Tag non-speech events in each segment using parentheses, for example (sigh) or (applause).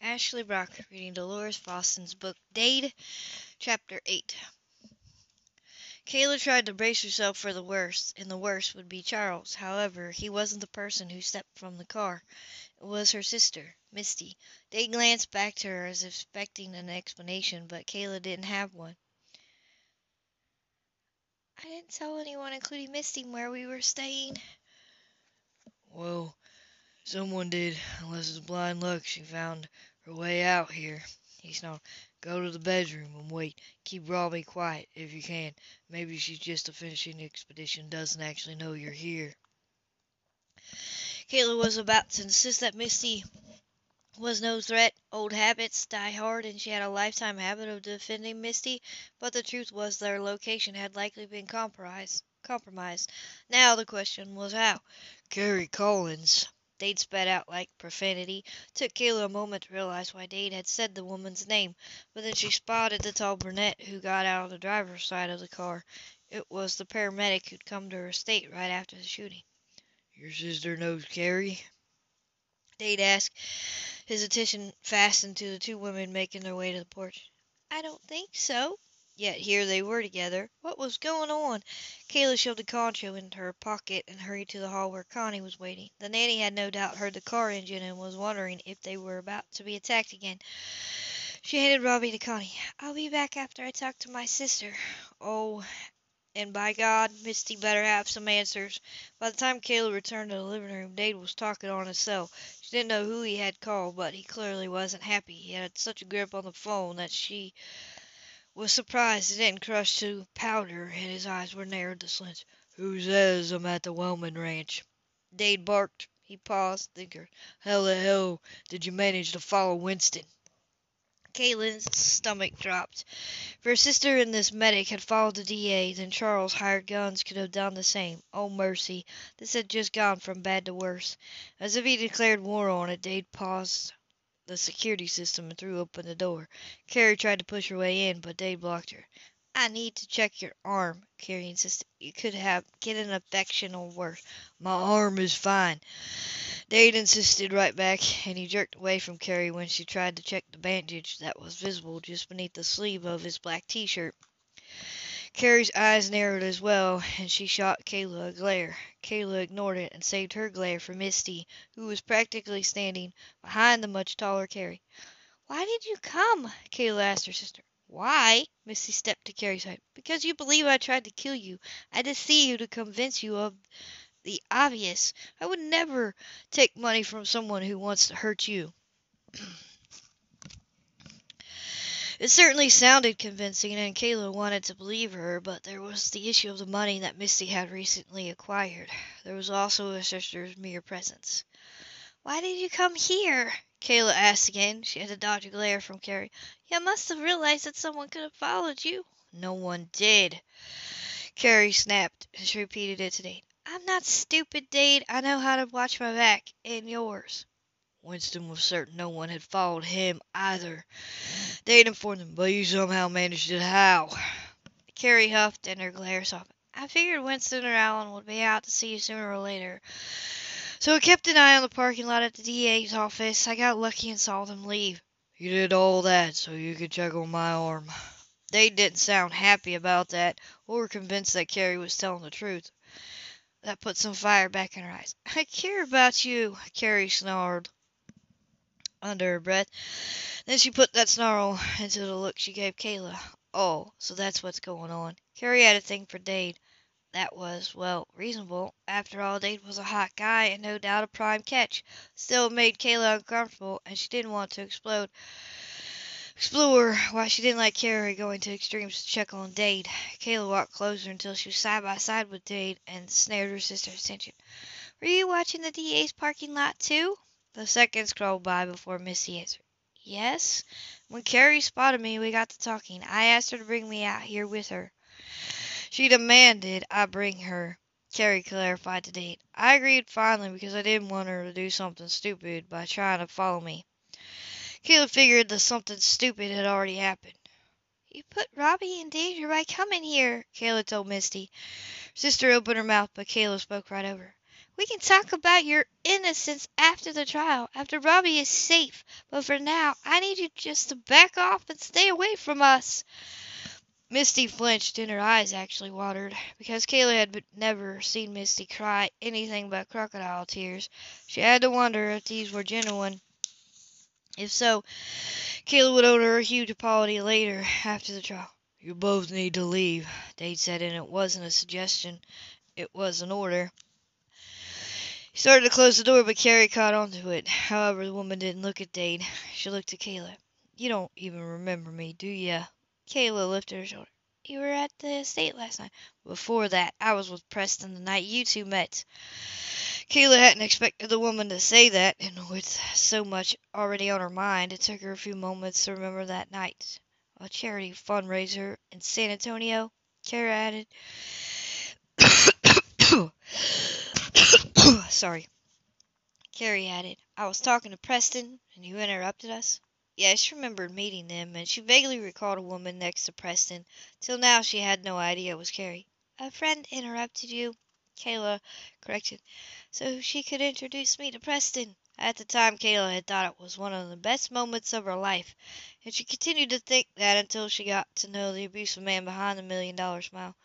Ashley Brock reading Delores Fossen's book Dade, Chapter 8. Kayla tried to brace herself for the worst, and the worst would be Charles. However, he wasn't the person who stepped from the car. It was her sister, Misty. Dade glanced back to her as if expecting an explanation, but Kayla didn't have one. I didn't tell anyone, including Misty, where we were staying. Well, someone did, unless it's blind luck she found her way out here. He snarled. Go to the bedroom and wait. Keep Robbie quiet if you can. Maybe she's just a finishing the expedition, doesn't actually know you're here. Kayla was about to insist that Misty was no threat. Old habits die hard, and she had a lifetime habit of defending Misty, but the truth was their location had likely been compromised. Compromised. Now the question was how. Carrie Collins. Dade spat out like profanity. It Took Kayla a moment to realize why Dade had said the woman's name, but then she spotted the tall brunette who got out of the driver's side of the car. It was the paramedic who'd come to her estate right after the shooting. Your sister knows Carrie? Dade asked, his attention fastened to the two women making their way to the porch. I don't think so. Yet here they were together. What was going on? Kayla shoved the concho into her pocket and hurried to the hall where Connie was waiting. The nanny had no doubt heard the car engine and was wondering if they were about to be attacked again. She handed Robbie to Connie. I'll be back after I talk to my sister. Oh, and by God, Misty better have some answers. By the time Kayla returned to the living room, Dade was talking on his cell. She didn't know who he had called, but he clearly wasn't happy. He had such a grip on the phone that she was surprised it didn't crush to powder, and his eyes were narrowed to slits. Who says I'm at the Wellman Ranch? Dade barked. He paused, thinking. How the hell did you manage to follow Winston? Kayla's stomach dropped. If her sister and this medic had followed the DA, then Charles' hired guns could have done the same. Oh, mercy. This had just gone from bad to worse. As if he declared war on it, Dade paused the security system and threw open the door. Carrie tried to push her way in, but Dade blocked her. I need to check your arm, Carrie insisted. You could have get an infection or worse. My arm is fine. Dade insisted right back, and he jerked away from Carrie when she tried to check the bandage that was visible just beneath the sleeve of his black t-shirt. Carrie's eyes narrowed as well, and she shot Kayla a glare. Kayla ignored it and saved her glare for Misty, who was practically standing behind the much taller Carrie. Why did you come? Kayla asked her sister. Why? Misty stepped to Carrie's side. Because you believe I tried to kill you. I deceived you to convince you of the obvious. I would never take money from someone who wants to hurt you. (clears throat) It certainly sounded convincing, and Kayla wanted to believe her, but there was the issue of the money that Misty had recently acquired. There was also her sister's mere presence. Why did you come here? Kayla asked again. She had to dodge a glare from Carrie. You must have realized that someone could have followed you. No one did. Carrie snapped, and she repeated it to Dade. I'm not stupid, Dade. I know how to watch my back and yours. Winston was certain no one had followed him either. Dade informed him, but you somehow managed it. How? Carrie huffed and her glare softened. I figured Winston or Allen would be out to see you sooner or later. So I kept an eye on the parking lot at the DA's office. I got lucky and saw them leave. You did all that so you could check on my arm. They didn't sound happy about that, or convinced that Carrie was telling the truth. That put some fire back in her eyes. I care about you, Carrie snarled under her breath. Then she put that snarl into the look she gave Kayla. Oh, so that's what's going on. Carrie had a thing for Dade. That was, well, reasonable. After all, Dade was a hot guy and no doubt a prime catch. Still, it made Kayla uncomfortable, and she didn't want to explode. Explore why she didn't like Carrie going to extremes to check on Dade. Kayla walked closer until she was side by side with Dade and snared her sister's attention. Were you watching the DA's parking lot too? The seconds crawled by before Misty answered. Yes. When Carrie spotted me, we got to talking. I asked her to bring me out here with her. She demanded I bring her. Carrie clarified the date. I agreed finally because I didn't want her to do something stupid by trying to follow me. Kayla figured that something stupid had already happened. You put Robbie in danger by coming here, Kayla told Misty. Her sister opened her mouth, but Kayla spoke right over. We can talk about your innocence after the trial, after Robbie is safe. But for now, I need you just to back off and stay away from us. Misty flinched and her eyes actually watered. Because Kayla had never seen Misty cry anything but crocodile tears, she had to wonder if these were genuine. If so, Kayla would owe her a huge apology later after the trial. You both need to leave, Dade said, and it wasn't a suggestion, it was an order. He started to close the door, but Carrie caught onto it. However, the woman didn't look at Dade. She looked at Kayla. You don't even remember me, do ya? Kayla lifted her shoulder. You were at the estate last night. Before that, I was with Preston the night you two met. Kayla hadn't expected the woman to say that, and with so much already on her mind, it took her a few moments to remember that night. A charity fundraiser in San Antonio, Kara added. (sighs) Sorry. Carrie added, I was talking to Preston, and you interrupted us. Yeah, she remembered meeting them, and she vaguely recalled a woman next to Preston. Till now, she had no idea it was Carrie. A friend interrupted you, Kayla corrected, so she could introduce me to Preston. At the time, Kayla had thought it was one of the best moments of her life, and she continued to think that until she got to know the abusive man behind the million dollar smile.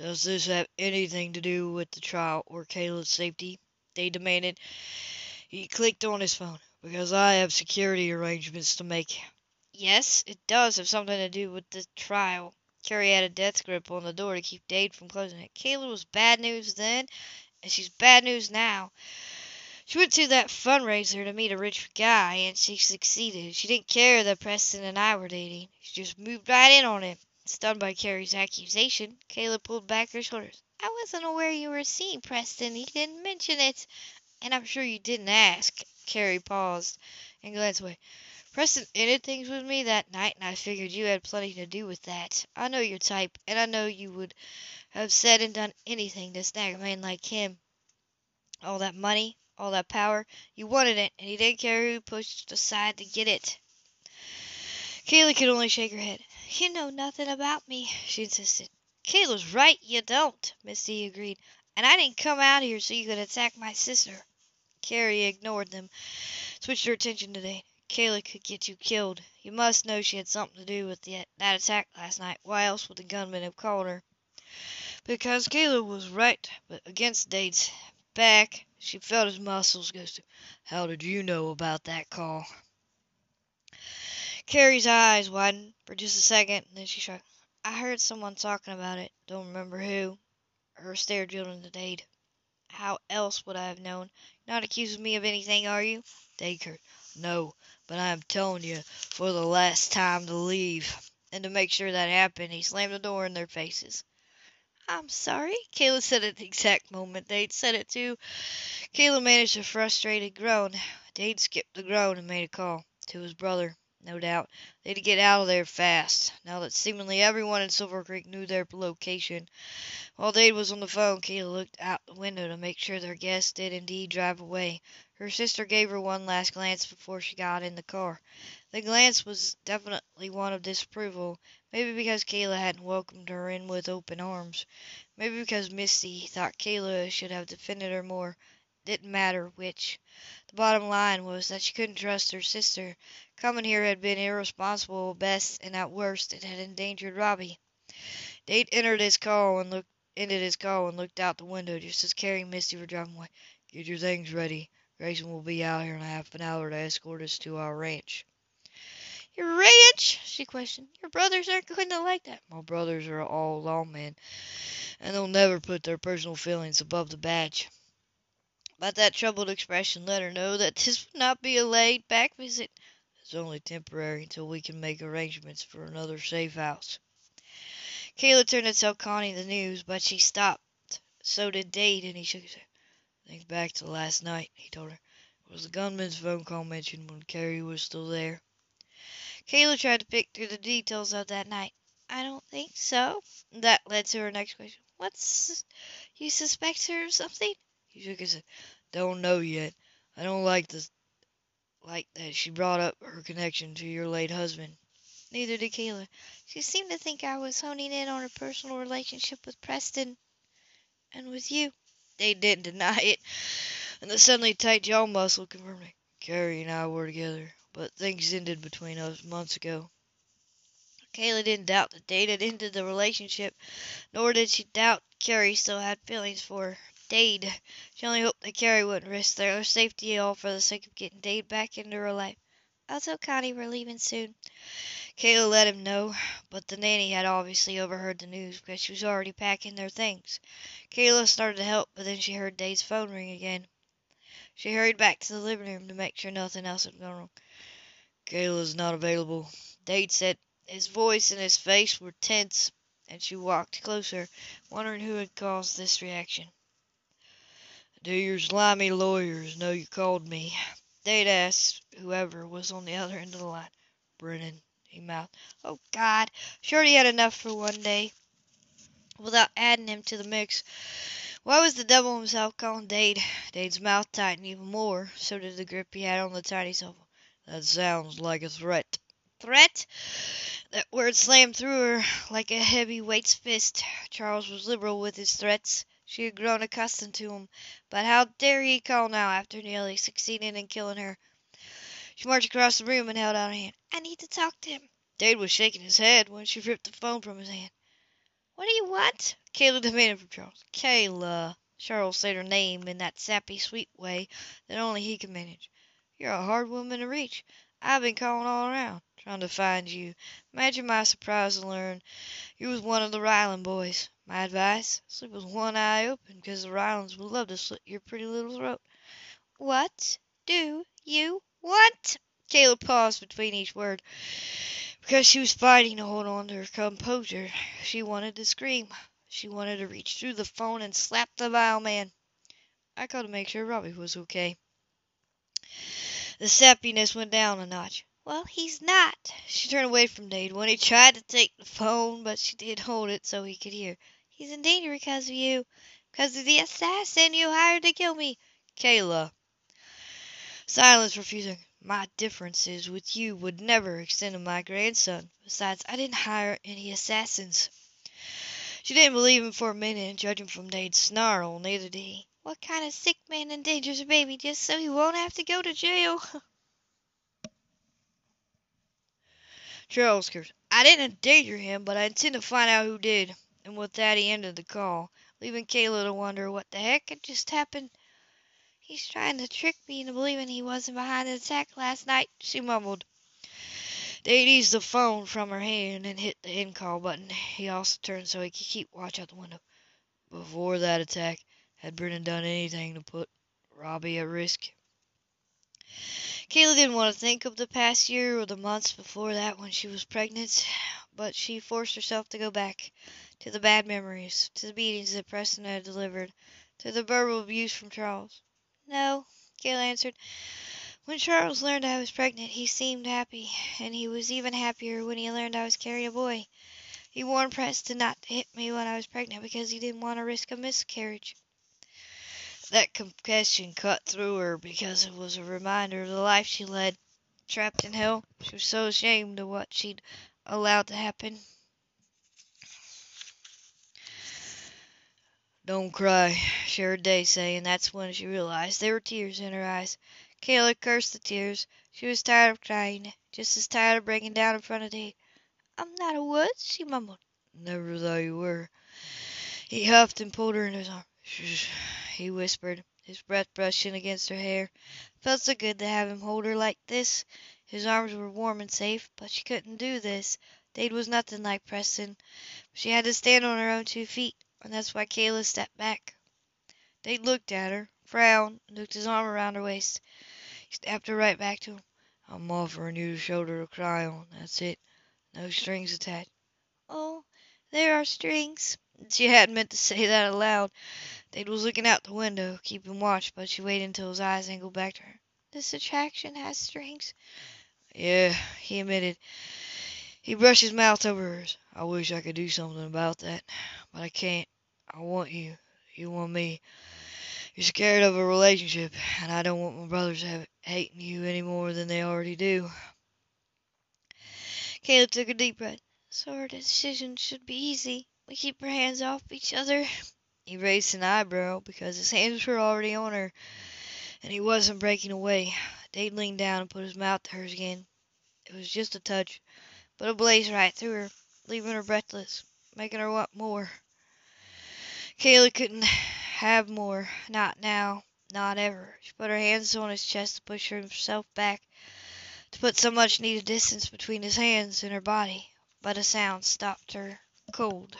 Does this have anything to do with the trial or Kayla's safety? Dade demanded. He clicked on his phone. Because I have security arrangements to make. Yes, it does have something to do with the trial. Carrie had a death grip on the door to keep Dade from closing it. Kayla was bad news then, and she's bad news now. She went to that fundraiser to meet a rich guy, and she succeeded. She didn't care that Preston and I were dating. She just moved right in on him. Stunned by Carrie's accusation, Kayla pulled back her shoulders. I wasn't aware you were seeing Preston. He didn't mention it. And I'm sure you didn't ask. Carrie paused and glanced away. Preston ended things with me that night, and I figured you had plenty to do with that. I know your type, and I know you would have said and done anything to snag a man like him. All that money, all that power, you wanted it, and he didn't care who pushed aside to get it. Kayla could only shake her head. You know nothing about me, she insisted. Kayla's right, you don't, Misty agreed. And I didn't come out here so you could attack my sister. Carrie ignored them, switched her attention to Dade. Kayla could get you killed. You must know she had something to do with that attack last night. Why else would the gunman have called her? Because Kayla was right, but against Dade's back, she felt his muscles go to. How did you know about that call? Carrie's eyes widened for just a second, then she shrugged. I heard someone talking about it. Don't remember who. Her stare drilled into Dade. How else would I have known? Not accusing me of anything, are you? Dacre. No, but I am telling you for the last time to leave. And to make sure that happened, he slammed the door in their faces. I'm sorry, Kayla said at the exact moment Dade said it too. Kayla managed a frustrated groan. Dade skipped the groan and made a call to his brother. No doubt. They'd get out of there fast, now that seemingly everyone in Silver Creek knew their location. While Dade was on the phone, Kayla looked out the window to make sure their guests did indeed drive away. Her sister gave her one last glance before she got in the car. The glance was definitely one of disapproval, maybe because Kayla hadn't welcomed her in with open arms, maybe because Misty thought Kayla should have defended her more. Didn't matter which. The bottom line was that she couldn't trust her sister. Coming here had been irresponsible at best, and at worst it had endangered Robbie. Dade entered his call and looked ended his call and looked out the window just as Carrie and Misty were driving away. Get your things ready. Grayson will be out here in half an hour to escort us to our ranch. Your ranch? she questioned. Your brothers aren't going to like that. My brothers are all lawmen, and they'll never put their personal feelings above the badge. But that troubled expression let her know that this would not be a laid back visit. It's only temporary until we can make arrangements for another safe house. Kayla turned to tell Connie the news, but she stopped. So did Dade, and he shook his head. Think back to last night, he told her. It Was the gunman's phone call mentioned when Carrie was still there? Kayla tried to pick through the details of that night. I don't think so. That led to her next question. What's. You suspect her of something? He shook his head. Don't know yet. I don't like this like that she brought up her connection to your late husband. Neither did Kayla. She seemed to think I was honing in on her personal relationship with Preston and with you. They didn't deny it, and the suddenly tight jaw muscle confirmed it. Carrie and I were together, but things ended between us months ago. Kayla didn't doubt that Dade had ended the relationship, nor did she doubt Carrie still had feelings for Dade. She only hoped that Carrie wouldn't risk their safety all for the sake of getting Dade back into her life. I'll tell Connie we're leaving soon. Kayla let him know, but the nanny had obviously overheard the news because she was already packing their things. Kayla started to help, but then she heard Dade's phone ring again. She hurried back to the living room to make sure nothing else had gone wrong. Kayla's not available, Dade said. His voice and his face were tense, and she walked closer, wondering who had caused this reaction. Do your slimy lawyers know you called me? Dade asked whoever was on the other end of the line. Brennan, he mouthed. Oh, God. Shorty had enough for one day. Without adding him to the mix, why was the devil himself calling Dade? Dade's mouth tightened even more. So did the grip he had on the tiny phone. That sounds like a threat. Threat? That word slammed through her like a heavy weight's fist. Charles was liberal with his threats. She had grown accustomed to him, But how dare he call now after nearly succeeding in killing her? She marched across the room and held out a hand. I need to talk to him. Dade was shaking his head when she ripped the phone from his hand. What do you want? Kayla demanded from Charles. Kayla. Charles said her name in that sappy, sweet way that only he could manage. You're a hard woman to reach. I've been calling all around trying to find you. Imagine my surprise to learn you was one of the Ryland boys. My advice? Sleep with one eye open, because the Rylands would love to slit your pretty little throat. What do you want? Caleb paused between each word, because she was fighting to hold on to her composure. She wanted to scream. She wanted to reach through the phone and slap the vile man. I called to make sure Robbie was okay. The sappiness went down a notch. Well, he's not. She turned away from Dade when he tried to take the phone, but she did hold it so he could hear. He's in danger because of you. Because of the assassin you hired to kill me. Kayla. Silence seconds. My differences with you would never extend to my grandson. Besides, I didn't hire any assassins. She didn't believe him for a minute, and judging from Dade's snarl, neither did he. What kind of sick man endangers a baby just so he won't have to go to jail? (laughs) Charles. I didn't endanger him, but I intend to find out who did. And with that he ended the call, leaving Kayla to wonder what the heck had just happened. He's trying to trick me into believing he wasn't behind the attack last night, she mumbled. Dade eased the phone from her hand and hit the end call button. He also turned so he could keep watch out the window. Before that attack, had Brennan done anything to put Robbie at risk? Kayla didn't want to think of the past year or the months before that when she was pregnant, but she forced herself to go back to the bad memories, to the beatings that Preston had delivered, to the verbal abuse from Charles. No, Kayla answered. When Charles learned I was pregnant, he seemed happy, and he was even happier when he learned I was carrying a boy. He warned Preston not to hit me when I was pregnant because he didn't want to risk a miscarriage. That confession cut through her because it was a reminder of the life she led, trapped in hell. She was so ashamed of what she'd allowed to happen. Don't cry, she heard Dade say, and that's when she realized there were tears in her eyes. Kayla cursed the tears. She was tired of crying, just as tired of breaking down in front of Dade. I'm not a wuss, she mumbled. Never thought you were. He huffed and pulled her in his arms. Shh he whispered, his breath brushing against her hair. Felt so good to have him hold her like this. His arms were warm and safe, but she couldn't do this. Dade was nothing like Preston. She had to stand on her own two feet, and that's why Kayla stepped back. Dade looked at her, frowned, and his arm around her waist. He snapped her right back to him. I'm offering you a shoulder to cry on. That's it. No strings attached. Oh, there are strings. (laughs) She hadn't meant to say that aloud. Dade was looking out the window, keeping watch, but she waited until his eyes angled back to her. This attraction has strings. Yeah, he admitted. He brushed his mouth over hers. I wish I could do something about that, but I can't. I want you. You want me. You're scared of a relationship, and I don't want my brothers have hating you any more than they already do. Caleb took a deep breath. So our decision should be easy. We keep our hands off each other He raised an eyebrow because his hands were already on her and he wasn't breaking away. Dade leaned down and put his mouth to hers again. It was just a touch, but it blazed right through her, leaving her breathless, making her want more. Kayla couldn't have more, not now, not ever. She put her hands on his chest to push herself back, to put so much needed distance between his hands and her body, but a sound stopped her cold.